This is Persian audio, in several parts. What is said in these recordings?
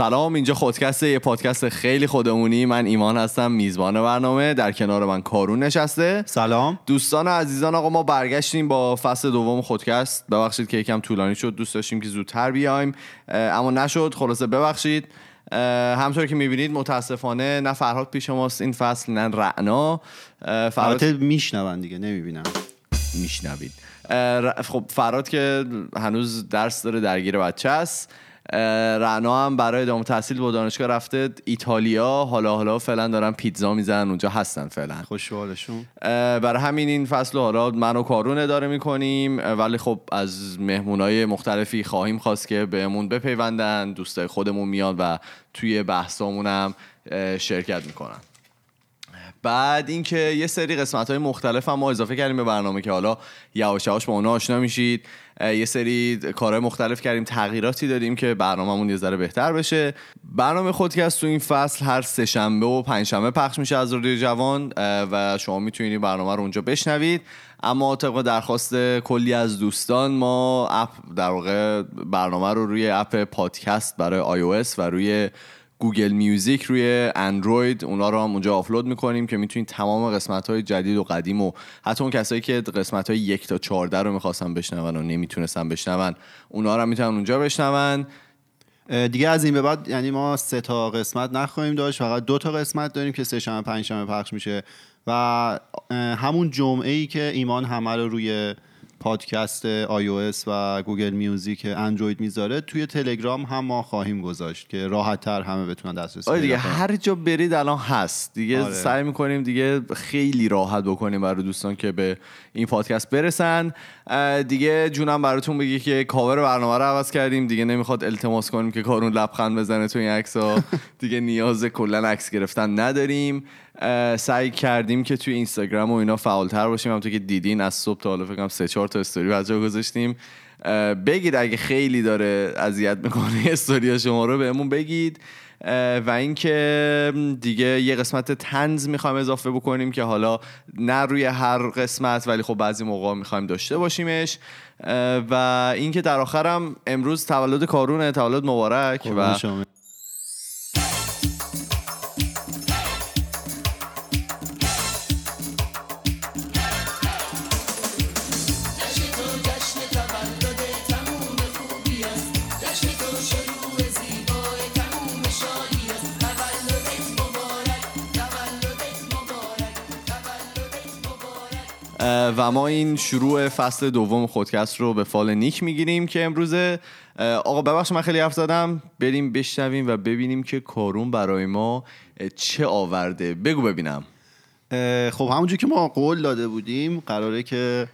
سلام اینجا خودکسته یه پادکست خیلی خودمونی. من ایمان هستم میزبان برنامه. در کنار من کارون نشسته. سلام. دوستان و عزیزان آقا ما برگشتیم با فصل دوم خودکست. ببخشید که یکم طولانی شد دوست داشتیم که زودتر بیایم. اما نشد خلاصه ببخشید. همطور که می‌بینید متاسفانه نه فرهاد پیش ماست این فصل نه رعنا. فرهاد میشنون دیگه نمی‌بینم میشنوید. خب فراد که هنوز درس داره درگیر بچه است. رعنا هم برای ادامه تحصیل با دانشگاه رفته. ایتالیا حالا حالا فعلا دارن پیتزا می‌زنن اونجا هستن فعلا. خوشحالشون. برای همین این فصل حالا من و کارون اداره می‌کنیم. ولی خب از مهمونای مختلفی خواهیم خواست که بهمون بپیوندن. دوستای خودمون میاد و توی بحثامون هم شرکت می‌کنن. بعد اینکه یه سری قسمت های مختلف هم ما اضافه کردیم به برنامه که حالا یواش یواش با اونا آشنا میشید. یه سری کارهای مختلف کردیم تغییراتی دادیم که برنامهمون یه ذره بهتر بشه. برنامه خودکست تو این فصل هر سه شنبه و پنج شنبه پخش میشه از رادیو جوان و شما می‌تونید برنامه رو اونجا بشنوید. اما طبق درخواست کلی از دوستان ما app در واقع برنامه رو روی app پادکست برای iOS و روی Google Music روی اندروید اونا رو هم اونجا آپلود می‌کنیم که می‌تونید تمام قسمت های جدید و قدیم و حتی اون کسایی که قسمت های یک تا چارده رو می‌خواستن بشنون و نمی‌تونستن بشنون اونا رو هم می‌تونن اونجا بشنون. دیگه از این به بعد یعنی ما سه تا قسمت نخواهیم داشت فقط دو تا قسمت داریم که سه شنبه پنج شنبه پخش میشه. و همون جمعه ای که ایمان همه رو روی پادکست iOS و گوگل میوزیک اندروید می‌ذاره توی تلگرام هم ما خواهیم گذاشت که راحت تر همه بتونن دسترسی آره دیگه هر جا برید الان هست. دیگه آره. سعی می‌کنیم دیگه خیلی راحت بکنیم برای دوستان که به این پادکست برسن. دیگه جونم براتون بگی که کاور برنامه رو عوض کردیم. دیگه نمی‌خواد التماس کنیم که کارون لبخند بزنه تو این عکس دیگه نیاز کلا عکس گرفتن نداریم. سعی کردیم که توی اینستاگرام و اینا فعالتر باشیم. همونطور که دیدین از صبح تا حالا فکر سه چهار تا استوری بچا گذاشتیم. بگید اگه خیلی داره اذیت می‌کنه استوری شما رو بهمون بگید. و اینکه دیگه یه قسمت تنز می‌خوایم اضافه بکنیم که حالا نه روی هر قسمت ولی خب بعضی موقع می‌خوایم داشته باشیمش. و اینکه در آخرم امروز تولد کارونه تولد مبارک و و ما این شروع فصل دوم خودکست رو به فال نیک می‌گیریم که امروزه آقا ببخش من خیلی حرف زدم. بریم بشنویم و ببینیم که کارون برای ما چه آورده. بگو ببینم. خب همونجور که ما قول داده بودیم قراره که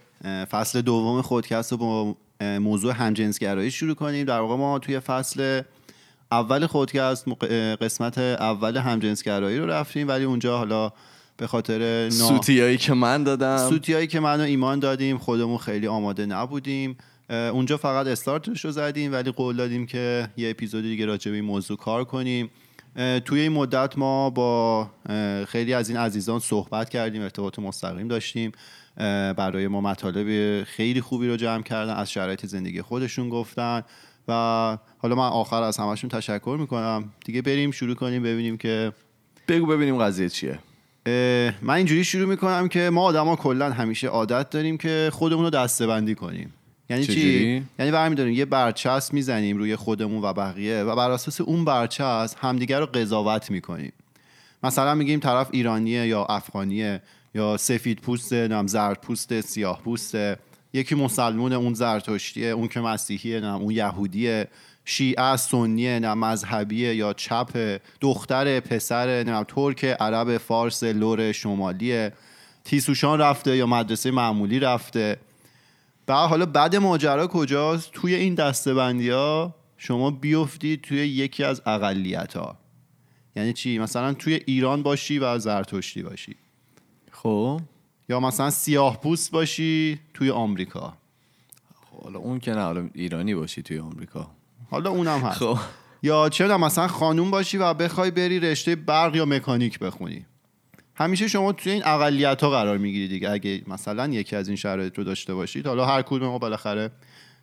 فصل دوم خودکست رو با موضوع همجنسگرایی شروع کنیم. در واقع ما توی فصل اول خودکست قسمت اول همجنسگرایی رو رفتیم ولی اونجا حالا به خاطر سوتیایی که من دادم. سوتیایی که من و ایمان دادیم خودمون خیلی آماده نبودیم. اونجا فقط استارتش رو زدیم ولی قول دادیم که یه اپیزود دیگه راجع به این موضوع کار کنیم. توی این مدت ما با خیلی از این عزیزان صحبت کردیم ارتباط مستقیم داشتیم. برای ما مطالب خیلی خوبی رو جمع کردن از شرایط زندگی خودشون گفتن. و حالا من آخر از همشون تشکر می‌کنم. دیگه بریم شروع کنیم ببینیم که بگو ببینیم قضیه چیه. من اینجوری شروع می‌کنم که ما آدما کلا همیشه عادت داریم که خودمون رو دسته بندی کنیم. یعنی چی؟ یعنی برمیداریم یه برچسب می‌زنیم روی خودمون و بقیه و بر اساس اون برچسب همدیگه رو قضاوت می‌کنیم. مثلا میگیم طرف ایرانیه یا افغانیه یا سفید پوسته نم زرد پوسته سیاه پوسته یکی مسلمون اون زرتشتیه اون که مسیحیه نم اون یهودیه. شیعه سنیه نه مذهبیه یا چپ دختر پسر نه ترک عرب فارس لور شمالیه تیسوشان رفته یا مدرسه معمولی رفته. و حالا بعد ماجرا کجاست؟ توی این دستبندی ها شما بیفتید توی یکی از اقلیت ها یعنی چی؟ مثلا توی ایران باشی و زرتشتی باشی. خب. یا مثلا سیاه پوست باشی توی آمریکا. خب حالا اون که نه حالا ایرانی باشی توی آمریکا. حالا اونم هست خب. یا چه مثلا خانوم باشی و بخوای بری رشته برق یا مکانیک بخونی همیشه شما توی این اقلیت ها قرار می‌گیری دیگه اگه مثلا یکی از این شرایط رو داشته باشید حالا هر کدوم ما بالاخره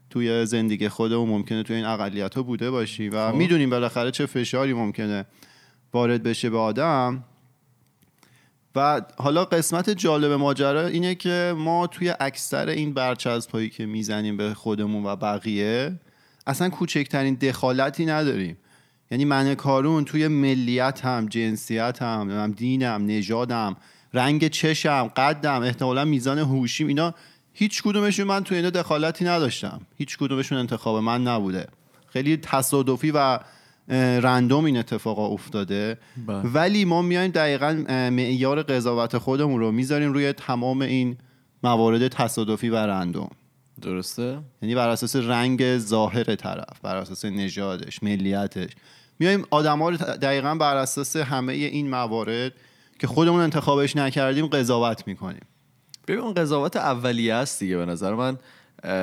توی زندگی خودمون ممکنه توی این اقلیت ها بوده باشیم و خب. می‌دونیم بالاخره چه فشاری ممکنه وارد بشه به آدم و حالا قسمت جالب ماجرا اینه که ما توی اکثر این برچسب هایی که می‌زنیم به خودمون و بقیه اصلا کوچکترین دخالتی نداریم. یعنی من کارون توی ملیت هم جنسیت هم دینم نژادم رنگ چشم قدم احتمالا میزان هوشیم اینا هیچ کدومشون من توی اینا دخالتی نداشتم. هیچ کدومشون انتخاب من نبوده. خیلی تصادفی و رندوم این اتفاقا افتاده. بله. ولی ما میایم دقیقا معیار قضاوت خودمون رو می‌ذاریم روی تمام این موارد تصادفی و رندوم. درسته؟ یعنی بر اساس رنگ ظاهر طرف بر اساس نژادش ملیتش. میایم آدما رو دقیقا بر اساس همه این موارد که خودمون انتخابش نکردیم قضاوت می‌کنیم. ببین اون قضاوت اولیه است دیگه به نظر من.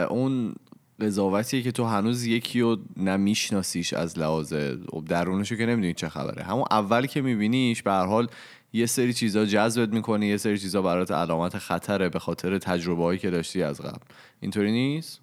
اون قضاوتیه که تو هنوز یکی رو نمیشناسیش از لحاظ خب درونشو که نمی‌دونی چه خبره. همون اول که میبینیش به هر حال یه سری چیزا جذبت می‌کنه یه سری چیزا برات علامت خطره به خاطر تجربه هایی که داشتی از قبل. اینطوری نیست؟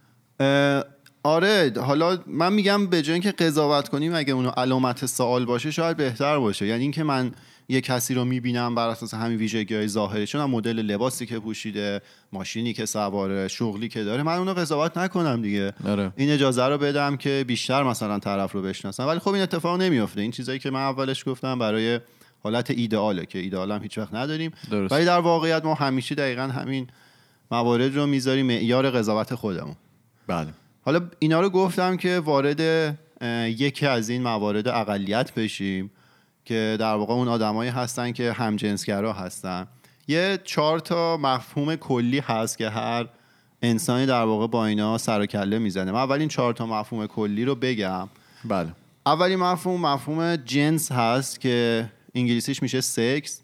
آره حالا من میگم به جای اینکه قضاوت کنیم اگه اونو علامت سوال باشه شاید بهتر باشه. یعنی اینکه من یه کسی رو می‌بینم بر اساس همین ویژگی های ظاهری چون مدل لباسی که پوشیده ماشینی که سواره شغلی که داره من اونو قضاوت نکنم دیگه. آره. این اجازه رو بدم که بیشتر مثلا طرف رو بشناسم. ولی خب این اتفاق نمیافته. این چیزایی که من اولش گفتم برای حالت ایدئاله که ایدئال هم هیچ وقت نداریم. ولی در واقعیت ما همیشه دقیقا همین موارد رو می‌ذاریم. معیار قضاوت خودمون. بله. حالا اینا رو گفتم که وارد یکی از این موارد اقلیت بشیم که در واقع اون آدمایی هستن که همجنسگرا هستن. یه چهار تا مفهوم کلی هست که هر انسانی در واقع با اینا سر و کله می‌زنه. من اولین چهار تا مفهوم کلی رو بگم. بله. اولین مفهوم مفهوم جنس هست که انگلیسیش میشه سکس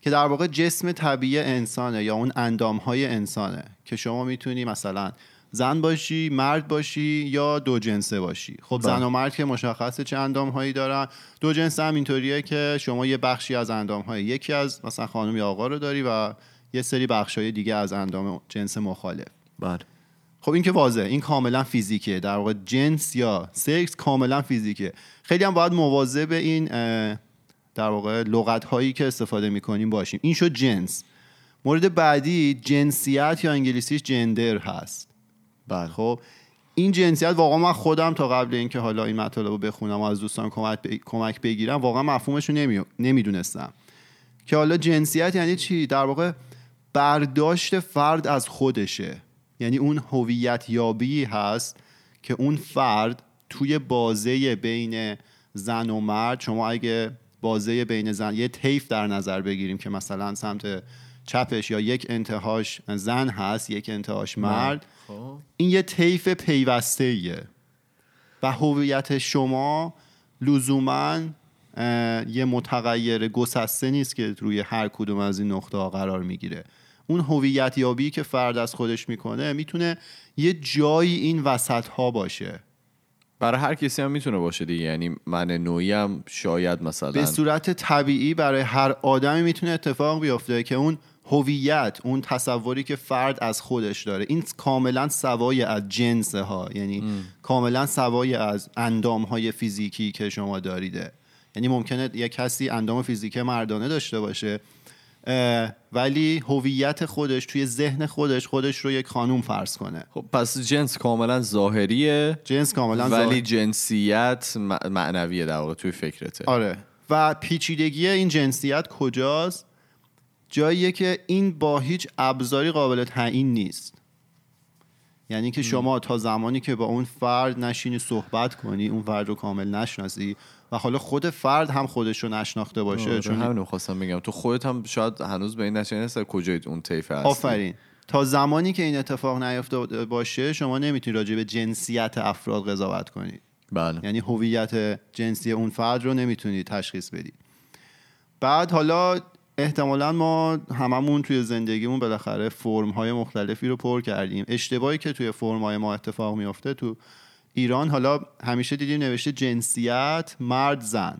که در واقع جسم طبیعی انسانه یا اون اندام های انسانه که شما می‌تونی مثلا زن باشی مرد باشی یا دو جنسه باشی. خب زن بله. و مرد که مشخصه چه اندام هایی دارن. دو جنس هم اینطوریه که شما یه بخشی از اندام های یکی از مثلا خانم یا آقا رو داری و یه سری بخش های دیگه از اندام جنس مخالف. بله. خب این که واضحه. این کاملا فیزیکه در واقع جنس یا سکس کاملا فیزیکه خیلی هم باید مواظب این در واقع لغت هایی که استفاده می‌کنیم باشیم. این شد جنس. مورد بعدی جنسیت یا انگلیسیش جندر هست. بله خب. این جنسیت واقعا من خودم تا قبل اینکه حالا این مطالب رو بخونم و از دوستان کمک بگیرم واقعا مفهومش رو نمی... نمی‌دونستم. که حالا جنسیت یعنی چی؟ در واقع برداشت فرد از خودشه. یعنی اون هویت یابی هست که اون فرد توی بازه بین زن و مرد شما اگه بازه بین زن یه تیف در نظر بگیریم که مثلا سمت چپش یا یک انتهاش زن هست یک انتهاش مرد. خب. این یه طیف پیوسته ایه و هویت شما لزوما یه متغیر گسسته نیست که روی هر کدوم از این نقطه ها قرار می‌گیره. اون هویت یابی که فرد از خودش می‌کنه می‌تونه یه جایی این وسط ها باشه. برای هر کسی هم می‌تونه باشه دیگه. یعنی من نوعی هم شاید مثلا به صورت طبیعی برای هر آدمی می‌تونه اتفاق بیفته که اون هویت اون تصوری که فرد از خودش داره این کاملا سوای از جنس ها یعنی کاملا سوای از اندام های فیزیکی که شما داریده. یعنی ممکنه یک کسی اندام فیزیک مردانه داشته باشه ولی هویت خودش توی ذهن خودش خودش رو یک خانوم فرض کنه. خب پس جنس کاملا ظاهریه. جنس کاملا ولی جنسیت معنویه در واقع توی فکرته. آره. و پیچیدگی این جنسیت کجاست؟ جاییه که این با هیچ ابزاری قابل تعیین نیست. یعنی که شما تا زمانی که با اون فرد نشینی صحبت کنی اون فرد رو کامل نشناسی و حالا خود فرد هم خودش رو نشناخته باشه آره، چون همین خواستم بگم. تو خودت هم شاید هنوز به این نشینی هست کجای اون طیف هستی. آفرین. تا زمانی که این اتفاق نیفته باشه شما نمی‌تونی راجع به جنسیت افراد قضاوت کنید بله. یعنی هویت جنسی اون فرد رو نمی‌تونی تشخیص بدی. بعد حالا احتمالا ما هممون توی زندگیمون بالاخره فرم های مختلفی رو پر کردیم. اشتباهی که توی فرم های ما اتفاق میافته تو ایران حالا همیشه دیدیم نوشته جنسیت مرد زن.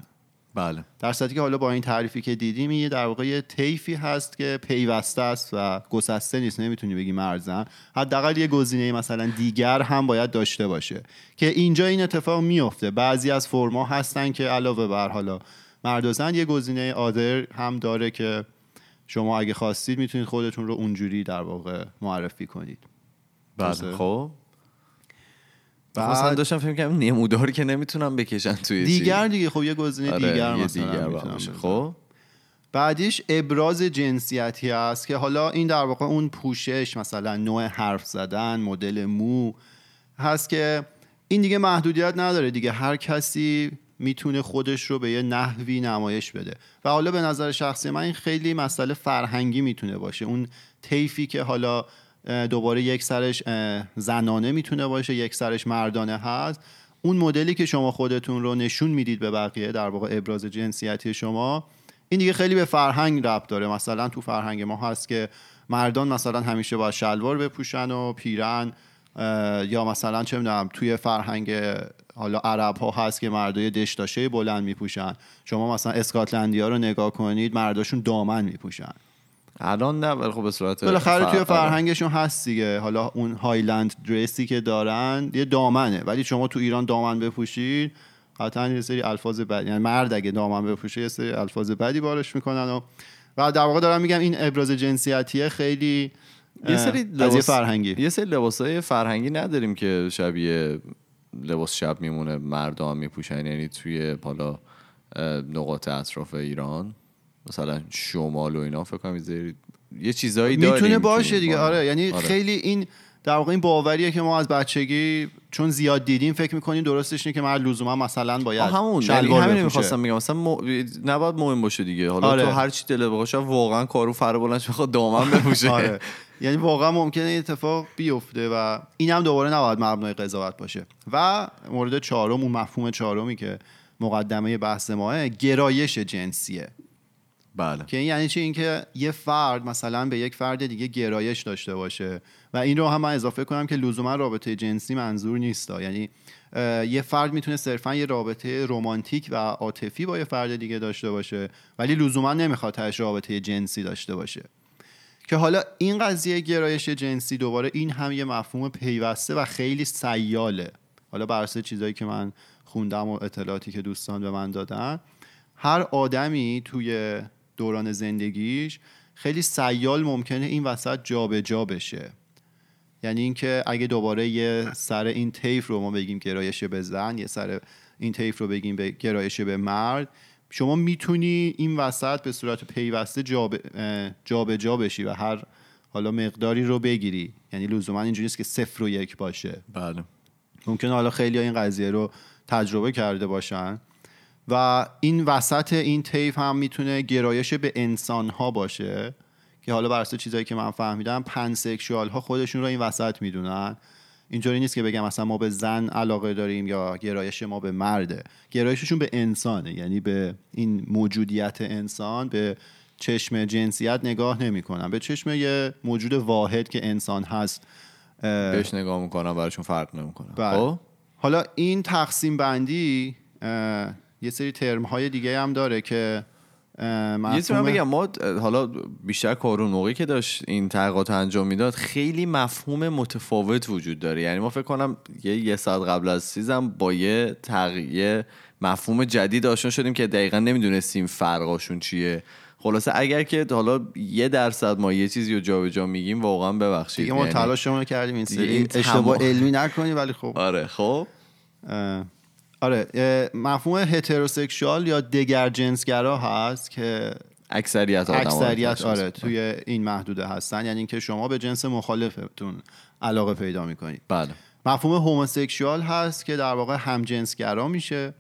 بله. در صورتی که حالا با این تعریفی که دیدیم یه در واقع یه طیفی هست که پیوسته است و گسسته نیست. نمی‌تونی بگی مرزن حداقل یه گزینه مثلا دیگر هم باید داشته باشه. که اینجا این اتفاق میفته. بعضی از فرما هستن که علاوه بر حالا مرد و زن یه گزینه آدر هم داره که شما اگه خواستید می‌تونید خودتون رو اونجوری در واقع معرفی کنید. بله. خب. بعد داشتم فکر کنم نمودار که نمی‌تونم بکشن توی دیگر دیگه خب یه گزینه آره دیگر مثلا دیگر خب. بعدیش ابراز جنسیتی است که حالا این در واقع اون پوشش مثلا نوع حرف زدن مدل مو هست که این دیگه محدودیت نداره دیگه. هر کسی می‌تونه خودش رو به یه نحوی نمایش بده. و حالا به نظر شخصی من این خیلی مسئله فرهنگی می‌تونه باشه. اون طیفی که حالا دوباره یک سرش زنانه می‌تونه باشه یک سرش مردانه هست. اون مدلی که شما خودتون رو نشون می‌دید به بقیه در واقع ابراز جنسیتی شما این دیگه خیلی به فرهنگ ربط داره. مثلا تو فرهنگ ما هست که مردان مثلا همیشه باید شلوار بپوشن و پیرن یا مثلا چه می‌دونم توی فرهنگ حالا عرب ها هست که مردای دشتاشه بلند میپوشن. شما مثلا اسکاتلندی ها رو نگاه کنید مرداشون دامن میپوشن. الان نه ولی خب به صورت بالاخره توی فرهنگشون هست دیگه. حالا اون هایلند درسی که دارن یه دامنه ولی شما تو ایران دامن بپوشید قطعا یه سری الفاظ بد یعنی مرد اگه دامن بپوشه یه سری الفاظ بدی بارش می‌کنن و و در واقع دارم میگم این ابراز جنسیتیه خیلی یه سری لباس فرهنگی. یه سری لباسای فرهنگی نداریم که شبیه لباس شب میمونه مردم میپوشن یعنی توی حالا نقاط اطراف ایران. مثلا شمال و اینا فکر کنم یه چیزایی داریم می‌تونه باشه دیگه. آره یعنی آره. خیلی این در واقع این باوریه که ما از بچگی چون زیاد دیدیم فکر می‌کنیم درستش اینه که مرد لزوما مثلا باید همون. یعنی همین می‌خواستم میگم مثلا م... نباید مهم باشه دیگه. حالا آره. تو هر چی دل بخوشه واقعا کارو فر بلندش می‌خواد دامن بپوشه. آره. یعنی واقعا ممکنه این اتفاق بیفته و این هم دوباره نباید مبنای قضاوت باشه. و مورد چهارم اون مفهوم چهارمی که مقدمه بحث ماه گرایش جنسیه. بله. که این یعنی چی؟ اینکه یه فرد مثلا به یک فرد دیگه گرایش داشته باشه. و این رو هم من اضافه کنم که لزوما رابطه جنسی منظور نیست. یعنی یه فرد می‌تونه صرفا یه رابطه رمانتیک و عاطفی با یه فرد دیگه داشته باشه ولی لزوما نمی‌خواد تاش رابطه جنسی داشته باشه. که حالا این قضیه گرایش جنسی دوباره این هم یه مفهوم پیوسته و خیلی سیاله. حالا بر چیزایی که من خوندم و اطلاعاتی که دوستان به من دادن هر آدمی توی دوران زندگیش خیلی سیال ممکنه این وسط جابجا جا بشه. یعنی اینکه اگه دوباره یه سر این طیف رو ما بگیم گرایش به زن یه سر این طیف رو بگیم به گرایش به مرد شما می‌تونی این وسط به صورت پیوسته جابجا جا بشی و هر حالا مقداری رو بگیری. یعنی لزوما اینجوری است که صفر و یک باشه. بله. ممکن حالا خیلی این قضیه رو تجربه کرده باشن. و این وسط این طیف هم می‌تونه گرایش به انسان ها باشه که حالا بر چیزایی که من فهمیدم پنسکشوال ها خودشون رو این وسط می‌دونن. اینجوری نیست که بگم مثلا ما به زن علاقه داریم یا گرایش ما به مرده. گرایششون به انسانه یعنی به این موجودیت انسان به چشم جنسیت نگاه نمی‌کنن. به چشم یه موجود واحد که انسان هست بهش نگاه می‌کنن براشون فرق نمی‌کنه. بله. خب؟ حالا این تقسیم بندی یه سری ترم های دیگه هم داره که یه چیزی بگم ما حالا بیشتر کارون موقعی که داشت این تحقیقات انجام می‌داد خیلی مفهوم متفاوت وجود داره. یعنی ما فکر کنم یه یه ساعت قبل از سیزم با یه تغییر مفهوم جدید آشنا شدیم که دقیقا نمی‌دونستیم فرقاشون چیه. خلاصه اگر که حالا یه درصد ما یه چیزی رو جابجا میگیم واقعا ببخشید. دیگه ما یعنی تلاشمون کردیم این سری. اشتباه علمی نکنی ولی خب. آره خب. آره مفهوم هتروسکشوال یا دگر جنسگرا هست که اکثریت اکثریت آره توی این محدوده هستن. یعنی اینکه شما به جنس مخالفتون علاقه پیدا می‌کنید. بله. مفهوم هوموسکشوال هست که در واقع هم جنسگرا میشه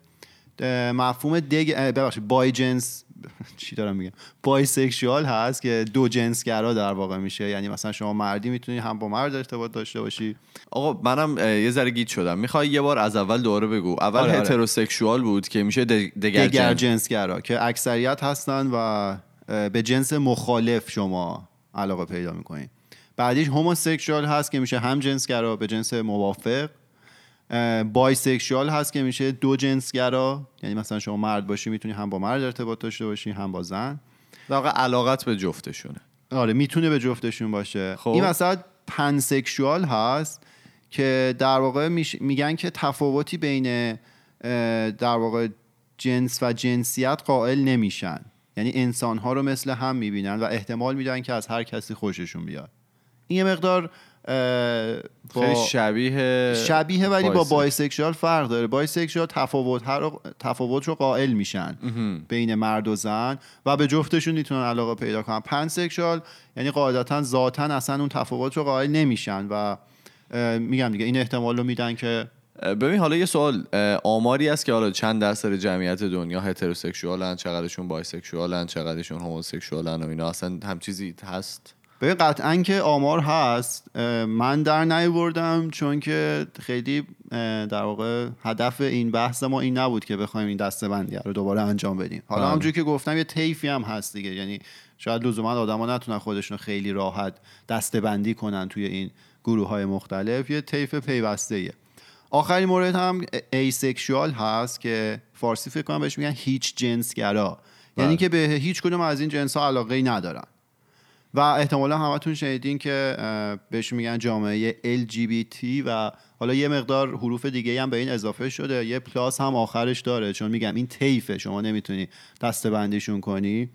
مفهوم دگ ببخشید بای جنس چی دارم میگم؟ بایسکشوال هست که دو جنسگرا در واقع میشه. یعنی مثلا شما مردی می‌تونی هم با مرد ارتباط داشته باشی. آقا منم یه ذره گیج شدم. می‌خوای یه بار از اول دوره بگو. اول آره, آره. heterosexual بود که میشه دگر, دگر جنسگرا که اکثریت هستن و به جنس مخالف شما علاقه پیدا می‌کنید بعدیش homosexual هست که میشه هم جنسگرا به جنس موافق. bisexual هست که میشه دو جنسگرا. یعنی مثلا شما مرد باشی می‌تونی هم با مرد ارتباط داشته باشی هم با زن. واقع علاقت به جفتشونه. آره می‌تونه به جفتشون باشه. خب. این مثلا pansexual هست که در واقع میگن که تفاوتی بین در واقع جنس و جنسیت قائل نمیشن. یعنی انسان ها رو مثل هم می‌بینن و احتمال میدن که از هر کسی خوششون بیاد. این یه مقدار با شبیه شبیه ولی با bisexual فرق داره. bisexual تفاوت هر تفاوت رو قائل میشن بین مرد و زن و به جفتشون می‌تونن علاقه پیدا کنن. پنسکشوال یعنی قاعدتا ذاتا اصلا اون تفاوت رو قائل نمیشن و میگم دیگه این احتمال رو میدن که ببین حالا یه سوال. آماری است که حالا چند درصد جمعیت دنیا هتروسکسوالن چقدرشون بایسکشوالن چقدرشون هوموسکسوالن و اینا. اصلا هم چیزی هست؟ ببین قطعا که آمار هست من در نیوردم چون که خیلی در واقع هدف این بحث ما این نبود که بخوایم این دسته بندی رو دوباره انجام بدیم حالا بله. همونجوری که گفتم یه طیفی هم هست دیگه یعنی شاید لزوما آدما نتونن خودشون خیلی راحت دسته بندی کنن توی این گروه های مختلف یه طیف پیوسته ایه. آخرین مورد هم asexual هست که فارسی فکر کنم بهش میگن هیچ جنسگرا یعنی بله. که به هیچ کدوم از این جنس ها علاقه ای ندارن و احتمالا همتون شنیدین که بهش میگن جامعه LGBT و حالا یه مقدار حروف دیگه هم به این اضافه شده. یه plus هم آخرش داره چون میگم این طیفه شما نمی‌تونی دسته بندیشون کنی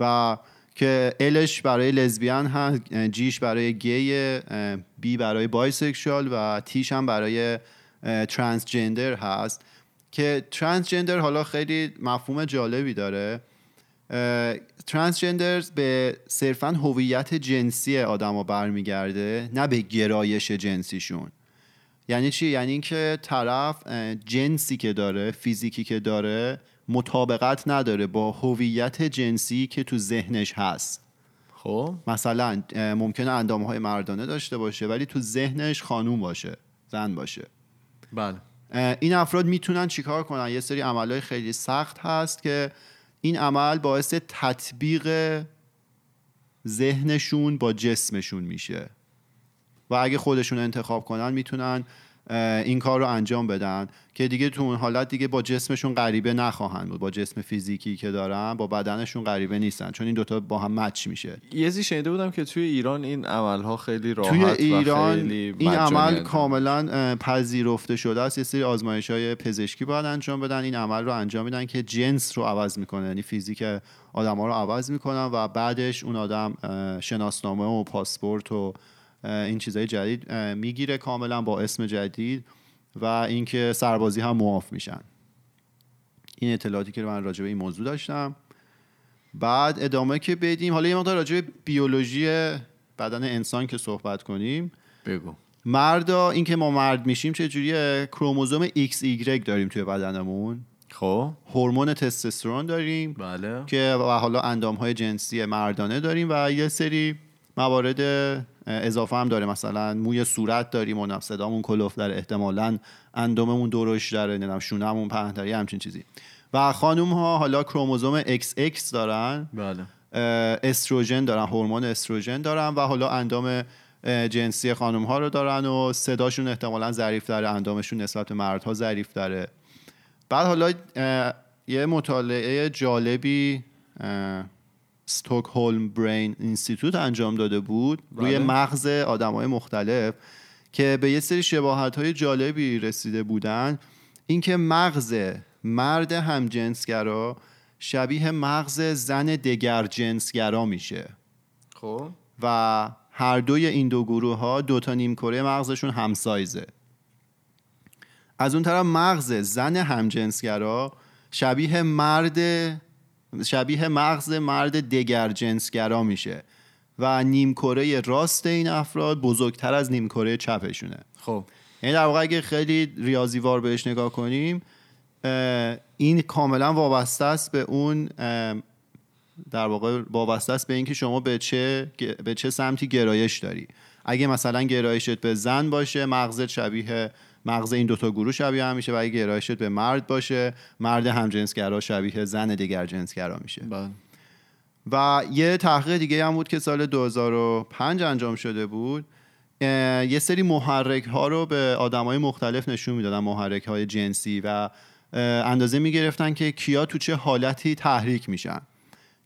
و که L ش برای لزبیان هست G ش برای gay B برای bisexual و T ش هم برای transgender هست. که transgender حالا خیلی مفهوم جالبی داره. ترانسجندرز به صرفا هویت جنسی آدم ها برمیگرده نه به گرایش جنسیشون. یعنی چی؟ یعنی اینکه طرف جنسی که داره فیزیکی که داره مطابقت نداره با هویت جنسی که تو ذهنش هست. خب؟ مثلا ممکنه اندامه های مردانه داشته باشه ولی تو ذهنش خانوم باشه زن باشه. بله. این افراد می‌تونن چیکار کنن؟ یه سری عملهای خیلی سخت هست که این عمل باعث تطبیق ذهنشون با جسمشون میشه. و اگه خودشون انتخاب کنن می‌تونن این کار رو انجام بدن که دیگه تو اون حالت دیگه با جسمشون غریبه نخواهند بود. با جسم فیزیکی که دارن با بدنشون غریبه نیستن. چون این دوتا با هم مچ میشه. یه زی شنیده بودم که توی ایران این عملها خیلی راحت توی ایران خیلی این عمل کاملا پذیرفته شده است. یه سری آزمایش های پزشکی باید انجام بدن. این عمل رو انجام میدن که جنس رو عوض می‌کنه. یعنی فیزیک آدم ها رو عوض می‌کنن و بعدش اون آدم شناسنامه و پاسپورت و این چیزهای جدید می‌گیره کاملا با اسم جدید و اینکه سربازی هم معاف میشن. این اطلاعاتی که من راجع به این موضوع داشتم. بعد ادامه که بدیم حالا یه مقدار راجع به بیولوژی بدن انسان که صحبت کنیم. بگو. مردا اینکه ما مرد میشیم چه جوریه کروموزوم XY داریم توی بدنمون. خب. هورمون تستوسترون داریم. بله. که و حالا اندام های جنسی مردانه داریم و یه سری موارد اضافه هم داره. مثلا موی صورت داریم و صدامون کلوف داره احتمالا اندوممون درش داره نمی‌دونم شونمون پهن داره همچین چیزی. و خانوم ها حالا کروموزوم XX دارن. بله. استروژن دارن هورمون استروژن دارن و حالا اندام جنسی خانوم ها رو دارن و صداشون احتمالا ظریف داره اندامشون نسبت به مردها ظریف داره بعد حالا یه مطالعه جالبی ستوکهولم برین اینستیتوت انجام داده بود روی بله. مغز آدم های مختلف که به یه سری شباهت های جالبی رسیده بودن. اینکه مغز مرد همجنسگرا شبیه مغز زن دگر جنسگرا میشه. خب. و هر دوی این دو گروه ها دو تا نیمکره مغزشون همسایزه. از اون طرف مغز زن همجنسگرا شبیه مرد شبیه مغز مرد دگر جنسگرا میشه و نیمکره راست این افراد بزرگتر از نیمکره چپشونه. خب. یعنی در واقع اگه خیلی ریاضیوار بهش نگاه کنیم این کاملا وابسته است به اون در واقع وابسته است به اینکه شما به چه به چه سمتی گرایش داری. اگه مثلا گرایشت به زن باشه مغزت شبیه مغز این دوتا گروه شبیه هم میشه و اگه گرایشت به مرد باشه مرد همجنسگرا شبیه زن دیگر جنسگرا میشه. بله. و یه تحقیق دیگه هم بود که سال 2005 انجام شده بود. یه سری محرک ها رو به آدم های مختلف نشون می‌دادن محرک های جنسی و اندازه می‌گرفتن که کیا تو چه حالتی تحریک میشن.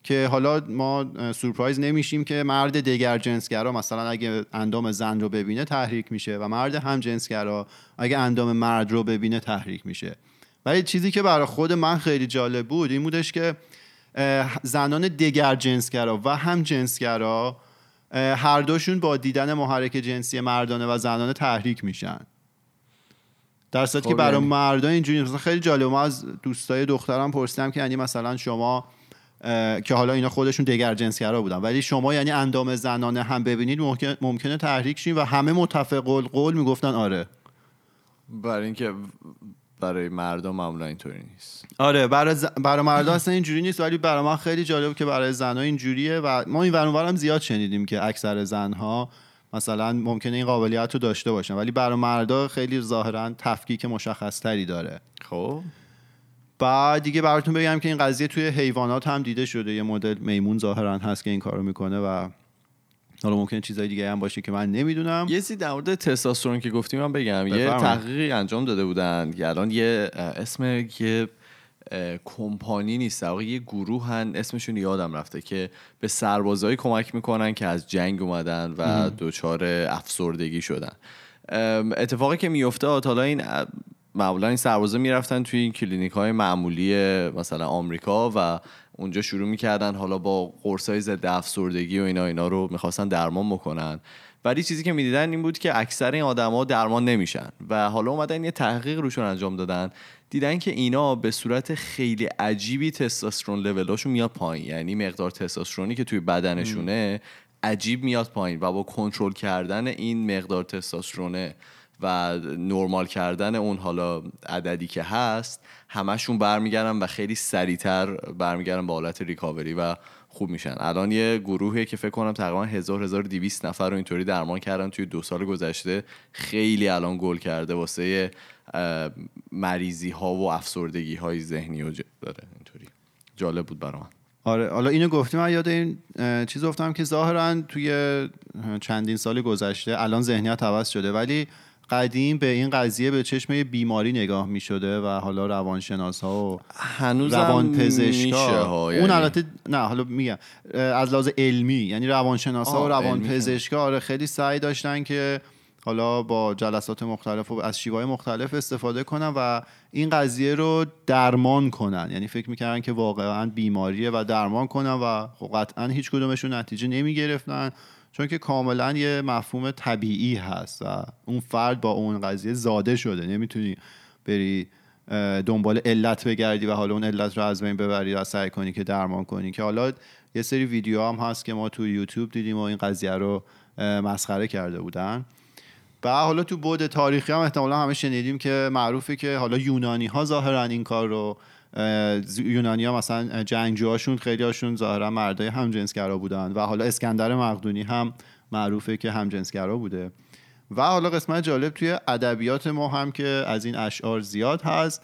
که حالا ما سورپرایز نمیشیم که مرد دگر جنسگرا مثلا اگه اندام زن رو ببینه تحریک میشه و مرد هم جنسگرا اگه اندام مرد رو ببینه تحریک میشه. ولی چیزی که برای خود من خیلی جالب بود این بودش که زنان دگر جنسگرا و هم جنسگرا هر دوشون با دیدن محرک جنسی مردانه و زنانه تحریک میشن. در صورتی که خب، برای یعنی؟ مردان اینجوری مثلا خیلی جالب. ما از دوستای دخترم پرسیدم که یعنی مثلا شما که حالا اینا خودشون دگر جنسگرا بودن. ولی شما یعنی اندام زنانه هم ببینید ممکنه تحریک شین و همه متفق قول می‌گفتن آره. برای اینکه برای مردم معمولا اینطوری نیست. آره برای, ز... برای مردم اصلا اینجوری نیست. ولی برای من خیلی جالب که برای زنها اینجوریه و ما این ورانور هم زیاد شنیدیم که اکثر زنها مثلا ممکنه این قابلیت رو داشته باشن. ولی برای مردا خیلی ظاهرا تفکیک مشخص تری داره. خب. بعد دیگه براتون بگم که این قضیه توی حیوانات هم دیده شده. یه مدل میمون ظاهرا هست که این کارو می‌کنه و حالا ممکن چیزای دیگه هم باشه که من نمی‌دونم. یه چیزی در مورد تستوسترون که گفتیم من بگم. یه تحقیقی انجام داده بودن که الان یه اسم یه کمپانی نیست. در یه گروه هن اسمشون یادم رفته که به سربازایی کمک می‌کنن که از جنگ اومدن و دچار افسردگی شدن. اتفاقی که میفته حالا این معمولا این سربازا می‌رفتن توی این کلینیک های معمولی مثلا آمریکا و اونجا شروع می‌کردن حالا با قرصای ضد افسردگی و اینا اینا رو می‌خواستن درمان بکنن. ولی چیزی که می‌دیدن این بود که اکثر این آدما درمان نمیشن و حالا اومدن یه تحقیق روشون انجام دادن. دیدن که اینا به صورت خیلی عجیبی تستوسترون لولاشون میاد پایین. یعنی مقدار تستوسترونی که توی بدنشونه عجیب میاد پایین و با کنترل کردن این مقدار تستوسترونه و نرمال کردن اون حالا عددی که هست همشون برمیگردن و خیلی سریعتر برمیگردن به حالت ریکاوری و خوب میشن. الان یه گروهی که فکر کنم تقریبا 1000 1200 نفر رو اینطوری درمان کردن توی دو سال گذشته. خیلی الان گل کرده واسه مریضی ها و افسردگی های ذهنی و داره اینطوری. جالب بود برای من آره حالا اینو گفتیم من یاد این چیز گفتم که ظاهرا توی چندین سال گذشته الان ذهنیت عوض شده ولی قدیم به این قضیه به چشم بیماری نگاه می شده و حالا روانشناس ها و هنوز روان ها یعنی. اون البته نه حالا میگم از لحاظ علمی یعنی روانشناس ها و روان پزشکا آره خیلی سعی داشتن که حالا با جلسات مختلف و از شیوهای مختلف استفاده کنن و این قضیه رو درمان کنن. یعنی فکر می‌کردن که واقعا بیماریه و درمان کنن و خب قطعا هیچ کدومشون نتیجه نمی‌گرفتن. چون که کاملا یه مفهوم طبیعی هست و اون فرد با اون قضیه زاده شده. نمی‌تونی بری دنبال علت بگردی و حالا اون علت رو از بین ببری و سعی کنی که درمان کنی. که حالا یه سری ویدیو هم هست که ما تو یوتیوب دیدیم و این قضیه رو مسخره کرده بودن. و حالا تو بود تاریخی هم احتمالا همه شنیدیم که معروفه که حالا یونانی ها ظاهرا این کار رو یونانی ها مثلا جنگجوهاشون خیلی هاشون ظاهرا مردای همجنسگرا بودن و حالا اسکندر مقدونی هم معروفه که همجنسگرا بوده. و حالا قسمت جالب توی ادبیات ما هم که از این اشعار زیاد هست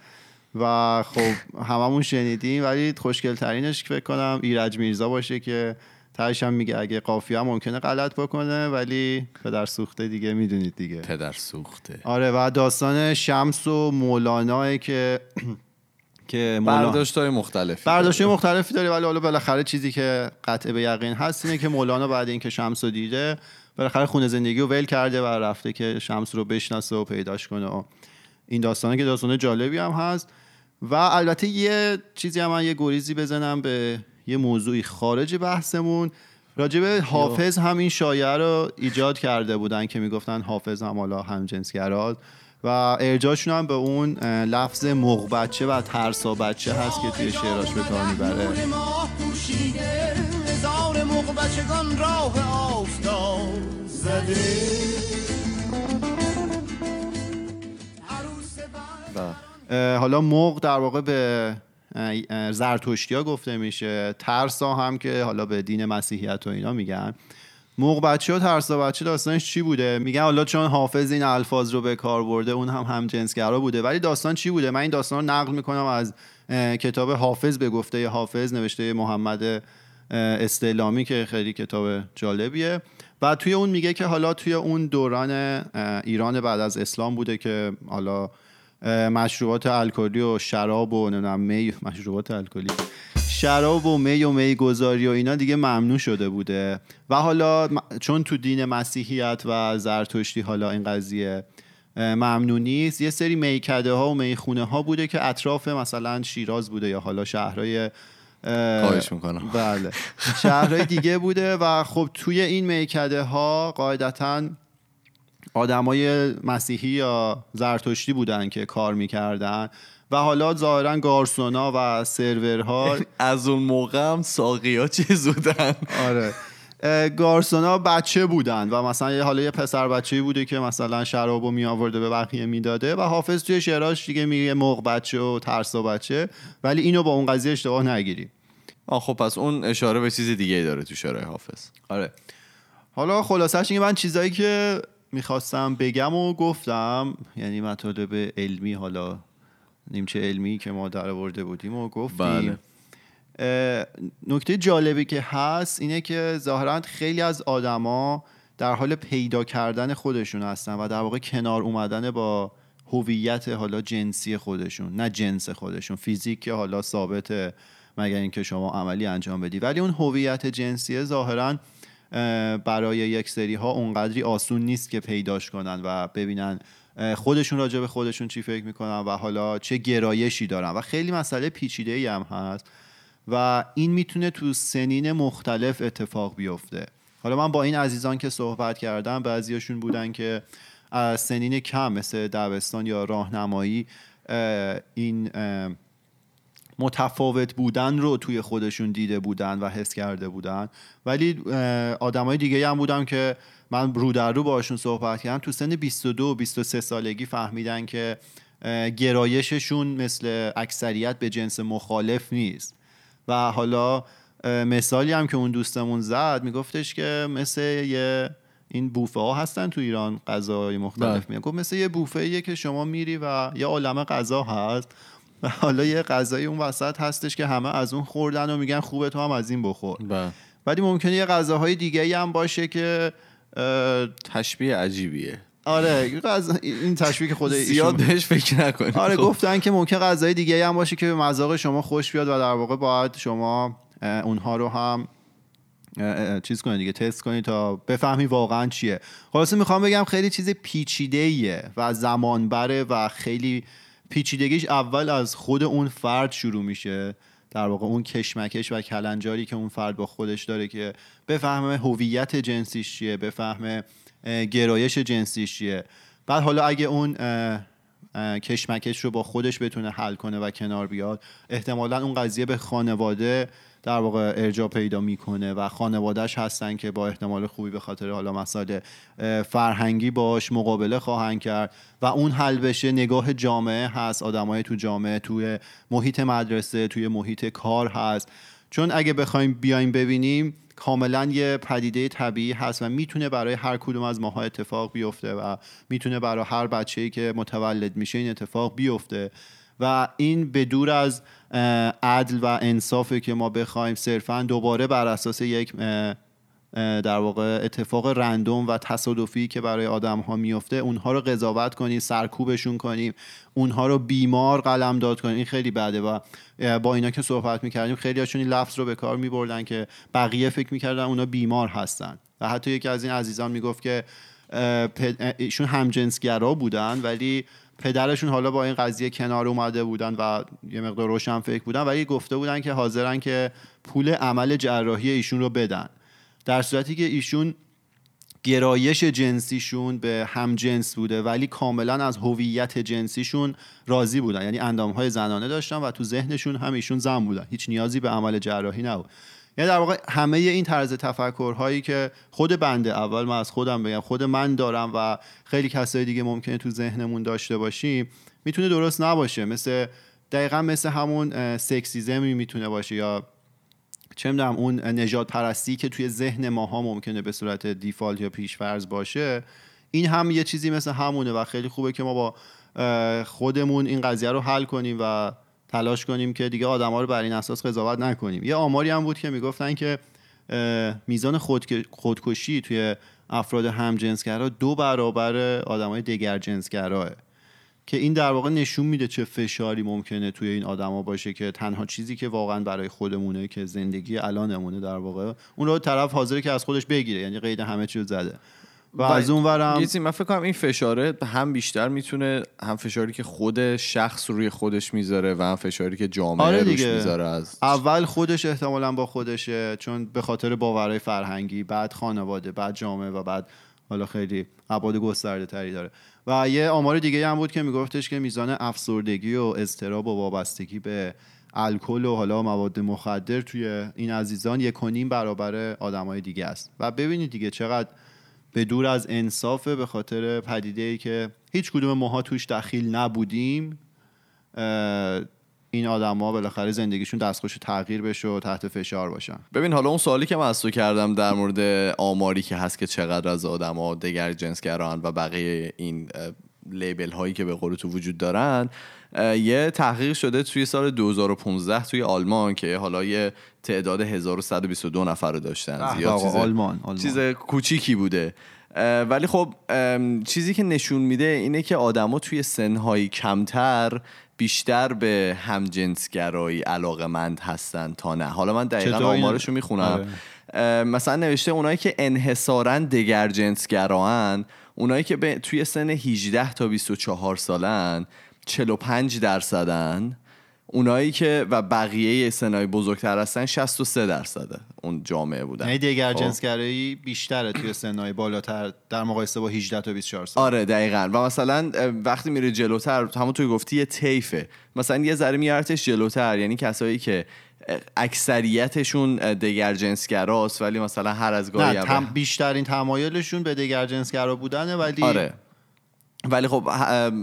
و خب هممون شنیدیم ولی خوشگل ترینش فکر کنم ایرج میرزا باشه که تهش هم میگه اگه قافیه هم ممکنه غلط بکنه ولی پدر سوخته دیگه می‌دونید دیگه. پدر سوخته. آره و داستان شمس و مولاناه که که برداشت های مختلفی برداشت های مختلفی داره ولی حالا بالاخره چیزی که قطع به یقین هست اینه که مولانا بعد اینکه شمس رو دیده بالاخره خونه زندگی رو ول کرده و رفته که شمس رو بشناسه و پیداش کنه و این داستانه که داستان جالبی هم هست. و البته یه چیزی هم من یه گریزی بزنم به یه موضوعی خارج بحثمون. راجب حافظ همین شایعه رو ایجاد کرده بودن که می‌گفتن حافظ هم حالا هم جنسگراد و ارجاشون هم به اون لفظ مغ بچه و ترسا بچه هست که توی شعراش به کار می‌بره. حالا مغ در واقع به زرتشتیا گفته میشه. ترسا هم که حالا به دین مسیحیت و اینا میگن. موق بچه و ترسا بچه داستانش چی بوده؟ میگن حالا چون حافظ این الفاظ رو به کار برده اون هم هم جنسگرا بوده. ولی داستان چی بوده؟ من این داستان رو نقل می‌کنم از کتاب حافظ به گفته حافظ نوشته محمد استعلامی که خیلی کتاب جالبیه. و توی اون میگه که حالا توی اون دوران ایران بعد از اسلام بوده که حالا مشروبات الکلی و شراب و نمی‌دونم می مشروبات الکلی. شراب و می و می گذاری و اینا دیگه ممنوع شده بوده. و حالا چون تو دین مسیحیت و زرتشتی حالا این قضیه ممنوع نیست یه سری میکده ها و می‌خونه ها بوده که اطراف مثلا شیراز بوده یا حالا شهرهای خواهش می‌کنم. بله. شهرهای دیگه بوده و خب توی این میکده ها قاعدتا آدمای مسیحی یا زرتشتی بودن که کار می‌کردن. و حالا ظاهرا گارسونا و سرورها از اون موقع هم ساقی ها چیز بودن. آره. گارسونا بچه بودن و مثلا حالا یه پسر بچه بوده که مثلا شرابو می آورده به بقیه می‌داده و حافظ توی شعراش دیگه میگه موق بچه و ترسا بچه ولی اینو با اون قضیه اشتباه نگیری. آ خب پس اون اشاره به چیز دیگه داره تو شعرهای حافظ. آره. حالا خلاصش اینه من چیزایی که می‌خواستم بگم و گفتم یعنی مطالب علمی حالا نیمچه علمی که ما در ورده بودیم و گفتیم بله. نکته جالبی که هست اینه که ظاهرا خیلی از آدما در حال پیدا کردن خودشون هستن و در واقع کنار اومدن با هویت حالا جنسی خودشون نه جنس خودشون فیزیک که حالا ثابته مگر اینکه شما عملی انجام بدی ولی اون هویت جنسی ظاهرا برای یک سری ها اونقدری آسون نیست که پیداش کنن و ببینن خودشون راجع به خودشون چی فکر می‌کنن و حالا چه گرایشی دارن. و خیلی مسئله پیچیده ای هم هست و این می‌تونه تو سنین مختلف اتفاق بیفته. حالا من با این عزیزان که صحبت کردم بعضیاشون بودن که از سنین کم مثل دبستان یا راهنمایی این متفاوت بودن رو توی خودشون دیده بودن و حس کرده بودن. ولی آدمای دیگه هم بودن که من رو در رو باشون صحبت کردم. تو سن 22 و 23 سالگی فهمیدن که گرایششون مثل اکثریت به جنس مخالف نیست. و حالا مثالی هم که اون دوستمون زد میگفتش که مثل یه این بوفه ها هستن تو ایران غذاهای مختلف بله. میگه. گفت مثل یه بوفه که شما میری و یه عالم غذا هست. و حالا یه غذای اون وسط هستش که همه از اون خوردن و میگن خوبه تو هم از این بخور. بله. ولی ممکنه یه غذاهای دیگه هم باشه که تشبیه عجیبیه. آره این تشبیه خود زیاد بهش فکر نکنید آره خب. گفتن که ممکن غذای دیگه هم باشه که به مذاق شما خوش بیاد و در واقع باید شما اونها رو هم چیز کنید دیگه تست کنید تا بفهمی واقعا چیه. خلاصه می‌خوام بگم خیلی چیز پیچیده ایه و زمان بره و خیلی پیچیدگیش اول از خود اون فرد شروع میشه. در واقع اون کشمکش و کلنجاری که اون فرد با خودش داره که بفهمه هویت جنسیش چیه بفهمه گرایش جنسیش چیه. بعد حالا اگه اون کشمکش رو با خودش بتونه حل کنه و کنار بیاد احتمالا اون قضیه به خانواده در واقع ارجا پیدا می‌کنه و خانوادهش هستن که با احتمال خوبی به خاطر حالا مسائل فرهنگی باش مقابله خواهند کرد و اون حل بشه. نگاه جامعه هست. آدمای تو جامعه توی محیط مدرسه توی محیط کار هست. چون اگه بخوایم بیایم ببینیم کاملا یه پدیده طبیعی هست و می‌تونه برای هر کدوم از ماها اتفاق بیفته و می‌تونه برای هر بچه‌ای که متولد میشه این اتفاق بیفته. و این به دور از عدل و انصافه که ما بخوایم صرفا دوباره بر اساس یک در واقع اتفاق رندوم و تصادفی که برای آدم ها میفته اونها رو قضاوت کنیم سرکوبشون کنیم اونها رو بیمار قلم داد کنیم این خیلی بده و با اینا که صحبت می‌کردیم خیلی هاشون این لفظ رو به کار میبردن که بقیه فکر می‌کردن اونا بیمار هستن. و حتی یکی از این عزیزان می‌گفت که ایشون همجنسگرا بودن ولی پدرشون حالا با این قضیه کنار اومده بودن و یه مقدار روشن فکر بودن ولی گفته بودن که حاضرن که پول عمل جراحی ایشون رو بدن. در صورتی که ایشون گرایش جنسیشون به هم جنس بوده ولی کاملا از هویت جنسیشون راضی بودن. یعنی اندامهای زنانه داشتن و تو ذهنشون هم ایشون زن بودن. هیچ نیازی به عمل جراحی نبود. یعنی در واقع همه این طرز تفکرهایی که خود بنده اول من از خودم بگم خود من دارم و خیلی کسای دیگه ممکنه تو ذهنمون داشته باشیم می‌تونه درست نباشه. مثل دقیقا مثل همون سکسیزمی می‌تونه باشه یا چه می‌دونم اون نجات پرستی که توی ذهن ماها ممکنه به صورت دیفالت یا پیشفرض باشه. این هم یه چیزی مثل همونه و خیلی خوبه که ما با خودمون این قضیه رو حل کنیم و تلاش کنیم که دیگه آدما رو بر این اساس قضاوت نکنیم. یه آماری هم بود که می‌گفتن که میزان خودکشی توی افراد همجنسگرا دو برابر آدمای دگر جنسگراه که این در واقع نشون میده چه فشاری ممکنه توی این آدما باشه که تنها چیزی که واقعا برای خودمونه که زندگی الانمونه در واقع اون رو طرف حاضره که از خودش بگیره. یعنی قید همه چیز زده. و, از اون ورم من فکر کنم این فشاره هم بیشتر می‌تونه هم فشاری که خود شخص روی خودش می‌ذاره و هم فشاری که جامعه آره روش می‌ذاره از اول خودش احتمالا با خودشه چون به خاطر باورهای فرهنگی بعد خانواده بعد جامعه و بعد حالا خیلی ابعاد گسترده تری داره. و یه آمار دیگه هم بود که میگفتش که میزان افسردگی و اضطراب و وابستگی به الکل و حالا مواد مخدر توی این عزیزان یک و نیم برابر آدمای دیگه است. و ببینید دیگه چقدر به دور از انصافه به خاطر پدیده ای که هیچ کدوم ماها توش دخیل نبودیم این آدما بالاخره زندگیشون دستخوش تغییر بشه و تحت فشار باشن. ببین حالا اون سوالی که من از تو کردم در مورد آماری که هست که چقدر از آدما دگر جنسگران و بقیه این لیبل هایی که به قول تو وجود دارن یه تحقیق شده توی سال 2015 توی آلمان که حالا یه تعداد 1122 نفر رو داشتن زیاد چیز آلمان. آلمان. چیز کوچیکی بوده ولی خب چیزی که نشون میده اینه که آدما توی سنهای کمتر بیشتر به همجنسگرایی علاقه مند هستن تا نه حالا من دقیقا آمارش رو می‌خونم آره. مثلا نوشته اونایی که انحصارا دگر جنسگران اونایی که به توی سن 18 تا 24 سالن 45 درصدن. اونایی که و بقیه سنای بزرگتر هستن 63 درصده اون جامعه بودن. یعنی دیگر خب. جنسگرایی بیشتره توی سنای بالاتر. در مقایسه با 18 تا 24 سال. آره دقیقا. و مثلا وقتی میره جلوتر همون توی گفتی یه تیفه مثلا یه ذره میارتش جلوتر. یعنی کسایی که اکثریتشون دگر جنسگراست ولی مثلا هر از گاهی نه تم بیشترین تمایلشون به دگر جنسگرا بودنه ولی آره. ولی خب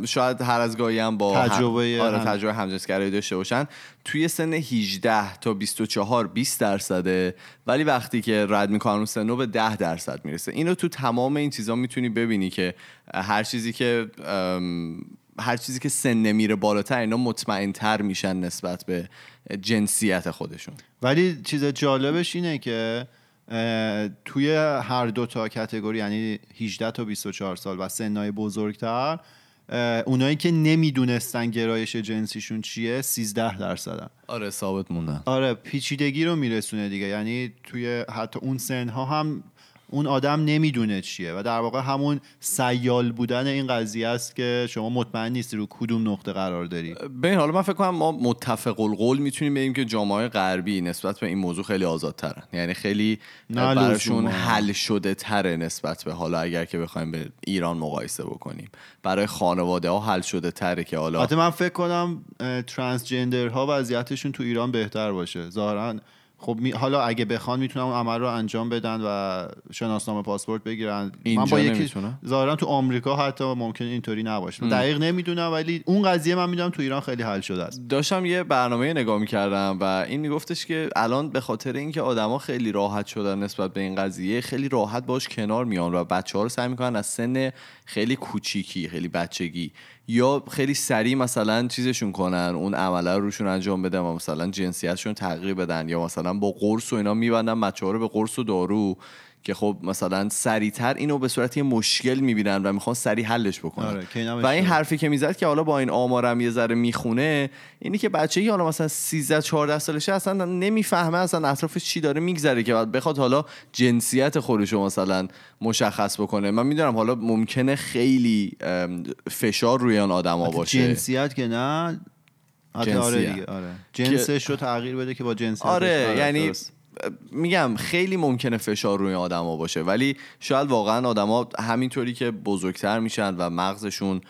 شاید هر از گاهی هم با تجربه هم... آره تجربه همجنسگرایی داشته باشن. توی سن 18 تا 24 20 درصده. ولی وقتی که رد می‌کنن اون سنو به 10 درصد می‌رسه. اینو تو تمام این چیزا می‌تونی ببینی که هر چیزی که هر چیزی که سن میره بالاتر اینا مطمئن تر میشن نسبت به جنسیت خودشون. ولی چیز جالبش اینه که توی هر دو تا کتگوری یعنی 18 تا 24 سال و سنهای بزرگتر اونایی که نمی‌دونستن گرایش جنسیشون چیه 13 درصدن. آره ثابت موندن. آره پیچیدگی رو میرسونه دیگه. یعنی توی حتی اون سنها هم اون آدم نمی‌دونه چیه. و در واقع همون سیال بودن این قضیه است که شما مطمئن نیستی رو کدوم نقطه قرار داری. ببین حالا من فکر کنم ما متفق القول می‌تونیم بگیم که جامعه غربی نسبت به این موضوع خیلی آزادترن. یعنی خیلی براشون حل شده تره نسبت به حالا اگر که بخوایم به ایران مقایسه بکنیم. برای خانواده ها حل شده تره که حالا من فکر کنم ترانسجندر ها وضعیتشون تو ایران بهتر باشه. ظاهرا خب حالا اگه بخوان می‌تونن اون عمل رو انجام بدن و شناسنامه پاسپورت بگیرن. من با یکی ظاهرا تو آمریکا حتی ممکن اینطوری نباشه. دقیق نمی‌دونم ولی اون قضیه من می‌دونم تو ایران خیلی حل شده است. داشتم یه برنامه نگاه می‌کردم و این میگفتش که الان به خاطر اینکه آدما خیلی راحت شدن نسبت به این قضیه خیلی راحت باش کنار میان و بچه ها رو سعی می‌کنن از سن خیلی کوچیکی خیلی بچگی یا خیلی سریع مثلا چیزشون کنن اون عمله رو روشون انجام بدن و مثلا جنسیتشون تغییر بدن یا مثلا با قرص و اینا میبندن بچه ها رو به قرص و دارو که خب مثلا سریعتر اینو به صورت یه مشکل می‌بینن و می‌خوان سریع حلش بکنن. آره، و این حرفی که می‌زد که حالا با این آمارم یه ذره می‌خونه اینی که بچه حالا مثلا 13 14 سالشه اصلا نمی‌فهمه اصلا اطرافش چی داره میگذره که بخواد حالا جنسیت خودشو مثلا مشخص بکنه. من می‌دونم حالا ممکنه خیلی فشار روی آن آدما باشه. جنسیت که نه آره آره جنسش رو تغییر بده که با جنسیت آره یعنی میگم خیلی ممکنه فشار روی آدما باشه ولی شاید واقعا آدما همینطوری که بزرگتر میشن و مغزشون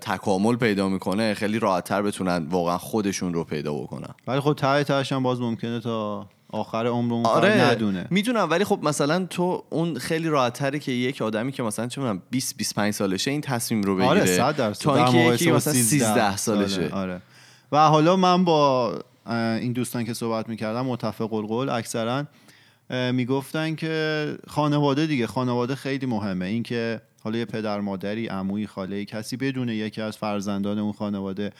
تکامل پیدا می‌کنه خیلی راحتتر بتونن واقعا خودشون رو پیدا بکنن. ولی خب ته تهش هم باز ممکنه تا آخر عمر اون آره ندونه. می‌دونم ولی خب مثلا تو اون خیلی راحت که یک آدمی که مثلا چه می‌دونم 20 25 سالشه این تصمیم رو بگیره آره تا اینکه یکی مثلا 13 سالشه. آره, آره. و حالا من با این دوستان که صحبت می‌کردم متفق القول اکثرا می‌گفتن که خانواده دیگه خانواده خیلی مهمه. اینکه حالا یه پدر مادری عمویی خاله کسی بدونه یکی از فرزندان اون خانواده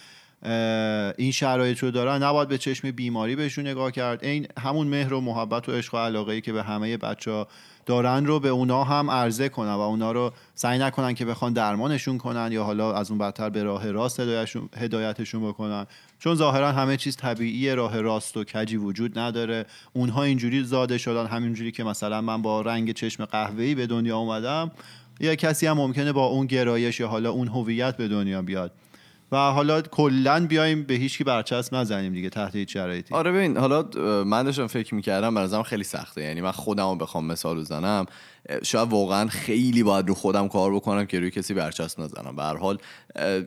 این شرایط رو دارن نباید به چشم بیماری بهشون نگاه کرد. این همون مهر و محبت و عشق و علاقه ای که به همه بچه ها دارن رو به اونا هم عرضه کنن و اونا رو سعی نکنن که بخوان درمانشون کنن یا حالا از اون بدتر به راه راست هدایتشون بکنن. چون ظاهرا همه چیز طبیعی راه راست و کجی وجود نداره. اونها اینجوری زاده شدن همینجوری که مثلا من با رنگ چشم قهوه‌ای به دنیا اومدم یا کسی هم ممکنه با اون گرایش یا حالا اون هویت به دنیا بیاد. و حالا کلا بیایم به هیچ کی برچسب نزنیم دیگه تحت هیچ شرایطی. آره ببین حالا من داشتم فکر می‌کردم برازم خیلی سخته. یعنی من خودم بخوام مثال بزنم شاید واقعا خیلی باید رو خودم کار بکنم که روی کسی برچسب نزنم. به حال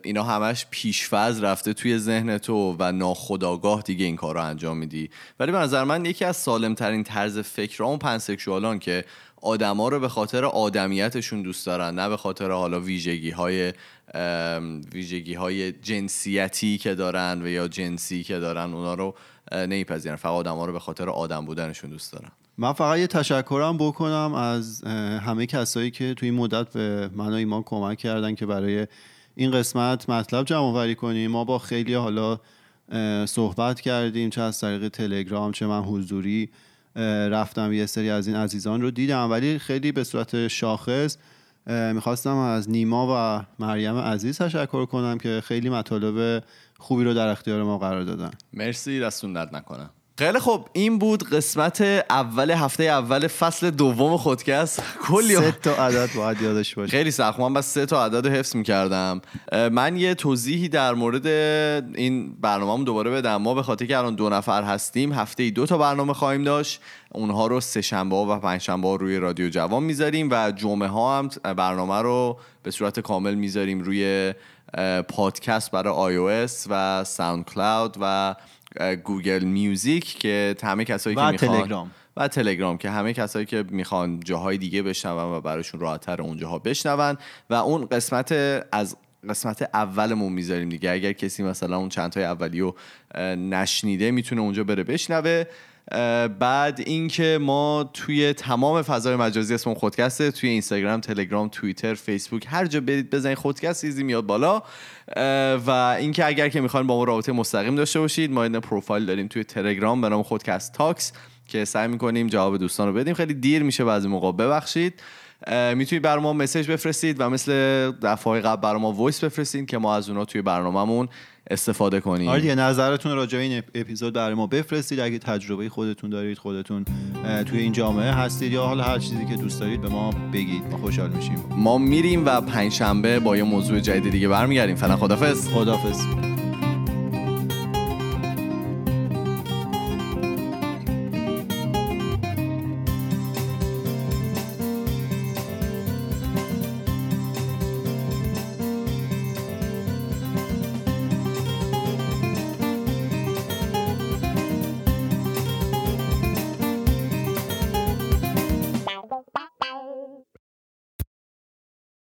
اینا همش پیشفاز رفته توی ذهن تو و ناخداگاه دیگه این کار انجام میدی. ولی به نظر من یکی از سالم ترین طرز فکر اون پنسکشوالان که آدما رو به خاطر آدمیتشون دوست دارن نه به خاطر حالا ویژگی های ویژگی های جنسیتی که دارن و یا جنسی که دارن اونا رو نمیپذیرن. فقط آدما رو به خاطر آدم بودنشون دوست دارن. من فقط یه تشکرم بکنم از همه کسایی که توی این مدت به من و ایمان کمک کردن که برای این قسمت مطلب جمع آوری کنیم. ما با خیلی حالا صحبت کردیم چه از طریق تلگرام چه من حضوری. رفتم یه سری از این عزیزان رو دیدم ولی خیلی به صورت شاخص می‌خواستم از نیما و مریم عزیز تشکر کنم که خیلی مطالب خوبی رو در اختیار ما قرار دادن. مرسی دستون درد نکنم خیلی خب این بود قسمت اول هفته اول فصل دوم خودکست. کلی سه تا عدد باید یادش باشه. خیلی سخت. من بس سه تا عدد حفظ می‌کردم. من یه توضیحی در مورد این برنامه دوباره بدم. ما به خاطر که الان دو نفر هستیم هفته ای دو تا برنامه خواهیم داشت. اونها رو سه شنبه و پنج شنبه روی رادیو جوان می‌ذاریم و جمعه ها هم برنامه رو به صورت کامل می‌ذاریم روی پادکست برای iOS و SoundCloud و Google Music که همه کسایی که می‌خوان تلگرام. و تلگرام که همه کسایی که می‌خوان جاهای دیگه بشنون و براشون راحتتر اونجاها بشنون. و اون قسمت از قسمت اولمون می‌ذاریم دیگه. اگر کسی مثلا اون چند تای اولیو نشنیده می‌تونه اونجا بره بشنوه. بعد اینکه ما توی تمام فضای مجازی اسم خودکسته توی اینستاگرام تلگرام توییتر فیسبوک هر جا برید بزنید خودکست چیزی میاد بالا. و اینکه اگر که می‌خواین با ما رابطه مستقیم داشته باشید ما این پروفایل داریم توی تلگرام به نام خودکست talks که سعی می‌کنیم جواب دوستان رو بدیم. خیلی دیر میشه بعضی موقع ببخشید. می‌تونید برا ما message بفرستید و مثل دفعه قبل برا ما voice بفرستید که ما از اونا توی برنامهمون استفاده کنیم. آره دیگه نظرتون راجع به این اپیزود برای ما بفرستید. اگه تجربه خودتون دارید خودتون توی این جامعه هستید یا حالا هر چیزی که دوست دارید به ما بگید. ما خوشحال میشیم. ما میریم و پنجشنبه با یه موضوع جدید دیگه برمیگردیم. فعلا خدافظ خدافظ